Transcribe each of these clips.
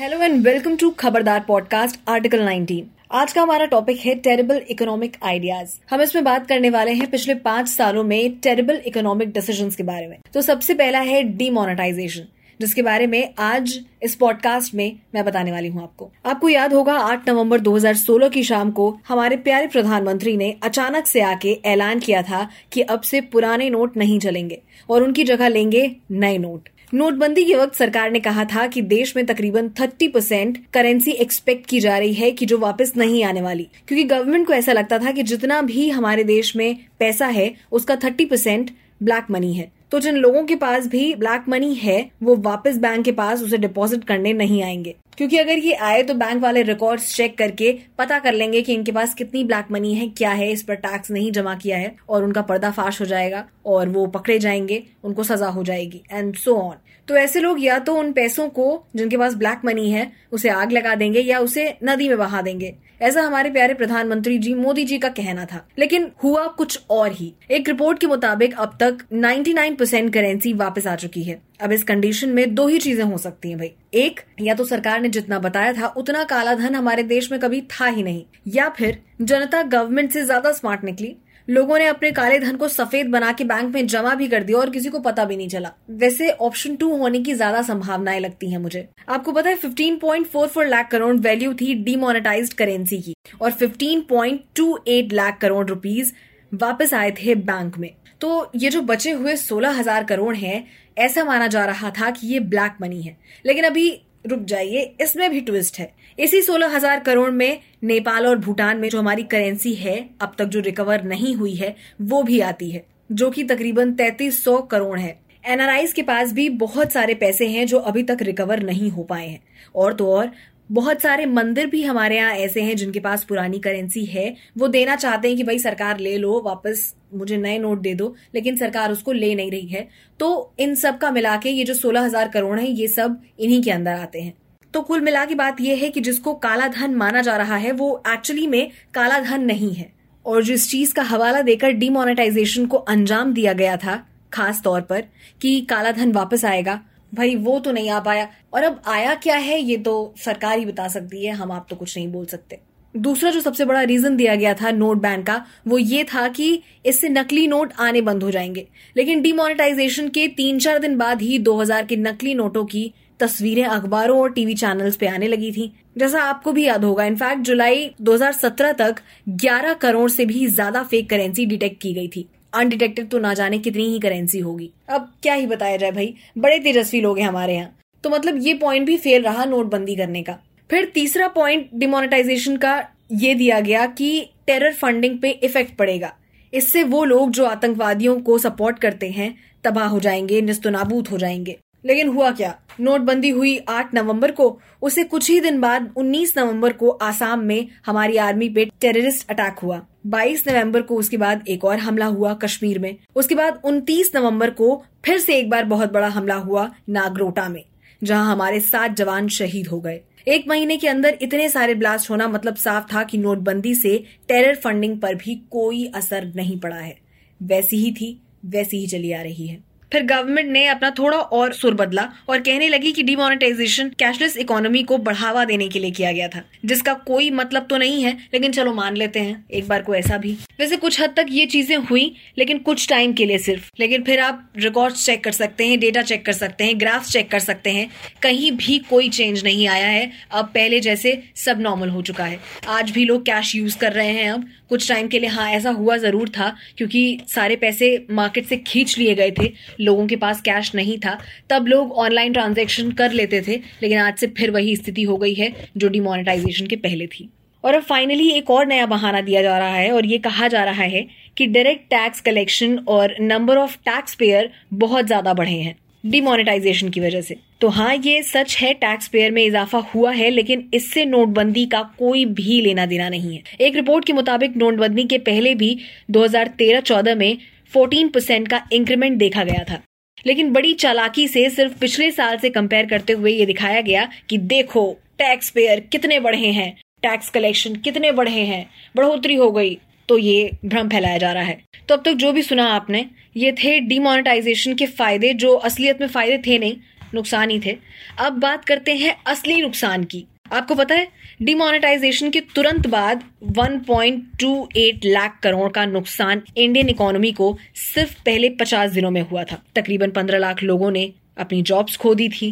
Hello and welcome to Khabardar podcast article 19 आज का हमारा टॉपिक है टेरेबल इकोनॉमिक आइडियाज़ हम इसमें बात करने वाले हैं पिछले पाँच सालों में टेरेबल इकोनॉमिक डिसीजंस के बारे में। तो सबसे पहला है डीमोनेटाइजेशन जिसके बारे में आज इस पॉडकास्ट में मैं बताने वाली हूँ आपको। आपको याद होगा 8 नवंबर 2016 की शाम को हमारे प्यारे प्रधानमंत्री ने अचानक से आके ऐलान किया था कि अब से पुराने नोट नहीं चलेंगे और उनकी जगह लेंगे नए नोट। नोटबंदी के वक्त सरकार ने कहा था कि देश में तकरीबन 30 परसेंट करेंसी एक्सपेक्ट की जा रही है कि जो वापस नहीं आने वाली। क्योंकि गवर्नमेंट को ऐसा लगता था कि जितना भी हमारे देश में पैसा है, उसका 30 परसेंट ब्लैक मनी है। तो जिन लोगों के पास भी ब्लैक मनी है, वो वापस बैंक के पास उसे डिपॉजिट करने नहीं आएँगे। क्योंकि अगर ये आए तो बैंक वाले रिकॉर्ड्स चेक करके पता कर लेंगे कि इनके पास कितनी ब्लैक मनी है, क्या है, इस पर टैक्स नहीं जमा किया है और उनका पर्दाफाश हो जाएगा और वो पकड़े जाएँगे, उनको सजा हो जाएगी एंड सो ऑन तो ऐसे लोग या तो उन पैसों को, जिनके पास ब्लैक मनी है, उसे आग लगा देंगे या उसे नदी में बहा देंगे। ऐसा हमारे प्यारे प्रधानमंत्री जी मोदी जी का कहना था। लेकिन हुआ कुछ और ही। एक रिपोर्ट के मुताबिक अब तक 99 परसेंट करेंसी वापस आ चुकी है। अब इस कंडीशन में दो ही चीज़ें हो सकती हैं भाई। एक, या तो सरकार ने जितना बताया था, उतना काला धन हमारे देश में कभी था ही नहीं। या फिर जनता गवर्नमेंट से ज़्यादा स्मार्ट निकली। लोगों ने अपने काले धन को सफ़ेद बना के बैंक में जमा भी कर दिया और किसी को पता भी नहीं चला। वैसे ऑप्शन टू होने की ज़्यादा संभावनाएँ लगती हैं मुझे। आपको पता है 15.44 लाख करोड़ वैल्यू थी डीमोनेटाइज्ड करेंसी की और 15.28 लाख करोड़ रुपीस वापस आए थे बैंक में। तो ये जो बचे हुए सोलह हज़ार करोड़ हैं, ऐसा माना जा रहा था कि ये ब्लैक मनी है। लेकिन अभी रुक जाइए, इसमें भी ट्विस्ट है। इसी सोलह हज़ार करोड़ में नेपाल और भूटान में जो हमारी करेंसी है, अब तक जो रिकवर नहीं हुई है, वो भी आती है, जो कि तकरीबन तैतीस सौ करोड़ है। एनआरआईज के पास भी बहुत सारे पैसे हैं जो अभी तक रिकवर नहीं हो पाए हैं। और तो और बहुत सारे मंदिर भी हमारे यहाँ ऐसे हैं जिनके पास पुरानी करेंसी है। वो देना चाहते हैं कि भाई सरकार ले लो, वापस मुझे नए नोट दे दो, लेकिन सरकार उसको ले नहीं रही है। तो इन सब का मिला के ये जो सोलह हज़ार करोड़ है, ये सब इन्हीं के अंदर आते हैं। तो कुल मिला की बात यह है कि जिसको काला धन माना जा रहा है, वो एक्चुअली में काला धन नहीं है। और जिस चीज़ का हवाला देकर डिमोनेटाइजेशन को अंजाम दिया गया था, खास तौर पर, कि काला धन वापस आएगा भाई, वो तो नहीं आ पाया। और अब आया क्या है, ये तो सरकार ही बता सकती है, हम आप तो कुछ नहीं बोल सकते। दूसरा जो सबसे बड़ा रीजन दिया गया था नोट बैन का, वो ये था कि इससे नकली नोट आने बंद हो जाएँगे। लेकिन डिमोनेटाइजेशन के तीन चार दिन बाद ही 2000 के नकली नोटों की तस्वीरें अखबारों और टीवी चैनल्स पे आने लगी थी। जैसा आपको भी याद होगा इनफैक्ट जुलाई 2017 तक 11 करोड़ से भी ज़्यादा फेक करेंसी डिटेक्ट की गई थी। अनडिटेक्टेड तो ना जाने कितनी ही करेंसी होगी। अब क्या ही बताया जाए भाई, बड़े तेजस्वी लोग हैं हमारे यहाँ। तो मतलब ये पॉइंट भी फेल रहा नोटबंदी करने का। फिर तीसरा पॉइंट डिमोनेटाइजेशन का ये दिया गया कि टेरर फंडिंग पे इफ़ेक्ट पड़ेगा। इससे वो लोग जो आतंकवादियों को सपोर्ट करते हैं, तबाह हो जाएँगे, निस्तनाबूत हो जाएँगे। लेकिन हुआ क्या? नोटबंदी हुई 8 नवंबर को। उसे कुछ ही दिन बाद 19 नवंबर को आसाम में हमारी आर्मी पे टेररिस्ट अटैक हुआ। 22 नवंबर को उसके बाद एक और हमला हुआ कश्मीर में। उसके बाद 29 नवंबर को फिर से एक बार बहुत बड़ा हमला हुआ नागरोटा में, जहाँ हमारे सात जवान शहीद हो गए। एक महीने के अंदर इतने सारे ब्लास्ट होना मतलब साफ़ था कि नोटबंदी से टेरर फंडिंग पर भी कोई असर नहीं पड़ा है। वैसी ही थी, वैसी ही चली आ रही है। फिर गवर्नमेंट ने अपना थोड़ा और सुर बदला और कहने लगी कि डिमोनेटाइजेशन कैशलेस इकोनॉमी को बढ़ावा देने के लिए किया गया था, जिसका कोई मतलब तो नहीं है, लेकिन चलो मान लेते हैं, एक बार को ऐसा भी। वैसे कुछ हद तक ये चीज़ें हुई, लेकिन कुछ टाइम के लिए सिर्फ़। लेकिन फिर आप रिकॉर्ड चेक कर सकते हैं डेटा चेक कर सकते हैं ग्राफ चेक कर सकते हैं, कहीं भी कोई चेंज नहीं आया है। अब पहले जैसे सब नॉर्मल हो चुका है। आज भी लोग कैश यूज़ कर रहे हैं अब। कुछ टाइम के लिए हाँ ऐसा हुआ ज़रूर था, क्योंकि सारे पैसे मार्केट से खींच लिए गए थे। लोगों के पास कैश नहीं था, तब लोग ऑनलाइन ट्रांजेक्शन कर लेते थे, लेकिन आज से फिर वही स्थिति हो गई है, जो डिमोनेटाइजेशन के पहले थी। और अब फाइनली एक और नया बहाना दिया जा रहा है, और ये कहा जा रहा है कि डायरेक्ट टैक्स कलेक्शन और नंबर ऑफ़ टैक्स पेयर बहुत ज़्यादा बढ़े हैं डिमोनेटाइजेशन की वजह से। तो हाँ ये सच है टैक्स पेयर में इजाफा हुआ है, लेकिन इससे नोटबंदी का कोई भी लेना देना नहीं है। एक रिपोर्ट के मुताबिक नोटबंदी के पहले भी 2013-14 में 14 परसेंट का इंक्रीमेंट देखा गया था। लेकिन बड़ी चालाकी से सिर्फ़ पिछले साल से कंपेयर करते हुए ये दिखाया गया कि देखो टैक्स पेयर कितने बढ़े हैं टैक्स कलेक्शन कितने बढ़े हैं, बढ़ोतरी हो गई तो ये भ्रम फैलाया जा रहा है। तो अब तक जो भी सुना आपने, ये थे डिमोनेटाइजेशन के फ़ायदे जो असलियत में फ़ायदे थे नहीं, नुकसान ही थे। अब बात करते हैं असली नुकसान की। आपको पता है डिमोनेटाइजेशन के तुरंत बाद 1.28 लाख करोड़ का नुकसान इंडियन इकोनॉमी को सिर्फ़ पहले 50 दिनों में हुआ था। तकरीबन 15 लाख लोगों ने अपनी जॉब्स खो दी थी।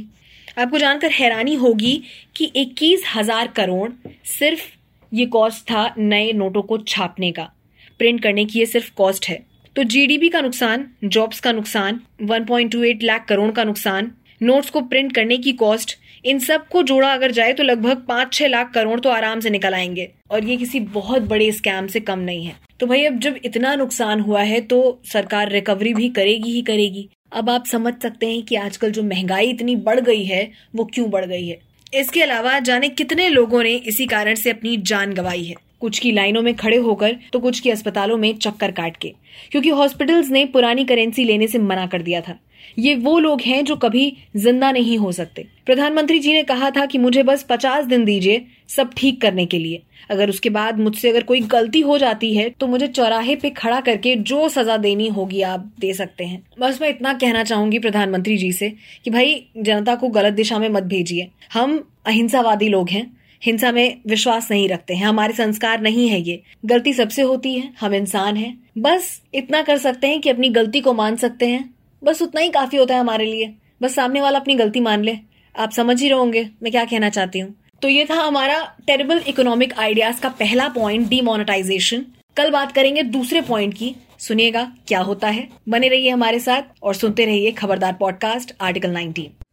आपको जानकर हैरानी होगी कि इक्कीस हज़ार करोड़ सिर्फ़ ये कॉस्ट था नए नोटों को छापने का। प्रिंट करने की ये सिर्फ़ कॉस्ट है। तो जीडीपी का नुकसान जॉब्स का नुकसान 1.28 लाख करोड़ का नुकसान नोट्स को प्रिंट करने की कॉस्ट इन सबको जोड़ा अगर जाए तो लगभग पाँच छह लाख करोड़ तो आराम से निकल आएँगे। और ये किसी बहुत बड़े स्कैम से कम नहीं है। तो भाई, अब जब इतना नुकसान हुआ है तो सरकार रिकवरी भी करेगी ही करेगी। अब आप समझ सकते हैं कि आजकल जो महँगाई इतनी बढ़ गई है, वो क्यों बढ़ गई है। इसके अलावा जाने कितने लोगों ने इसी कारण से अपनी जान गंवाई है। कुछ की लाइनों में खड़े होकर तो कुछ की अस्पतालों में चक्कर काट के। क्योंकि हॉस्पिटल्स ने पुरानी करेंसी लेने से मना कर दिया था। ये वो लोग हैं जो कभी ज़िंदा नहीं हो सकते। प्रधानमंत्री जी ने कहा था कि मुझे बस पचास दिन दीजिए सब ठीक करने के लिए। अगर उसके बाद मुझसे अगर कोई गलती हो जाती है तो मुझे चौराहे पे खड़ा करके जो सजा देनी होगी आप दे सकते हैं। बस मैं इतना कहना चाहूँगी प्रधानमंत्री जी से कि भाई, जनता को गलत दिशा में मत भेजिए। हम अहिंसावादी लोग हैं, हिंसा में विश्वास नहीं रखते हैं, हमारे संस्कार नहीं है ये। गलती सबसे होती है, हम इंसान हैं। बस इतना कर सकते हैं कि अपनी गलती को मान सकते हैं। बस उतना ही काफ़ी होता है हमारे लिए। बस सामने वाला अपनी गलती मान ले। आप समझ ही रहोगे मैं क्या कहना चाहती हूँ। तो ये था हमारा टेरेबल इकोनॉमिक आइडियाज़ का पहला पॉइंट डीमोनेटाइजेशन कल बात करेंगे दूसरे पॉइंट की। सुनिएगा, क्या होता है। बने रहिए हमारे साथ और सुनते रहिए खबरदार पॉडकास्ट आर्टिकल 19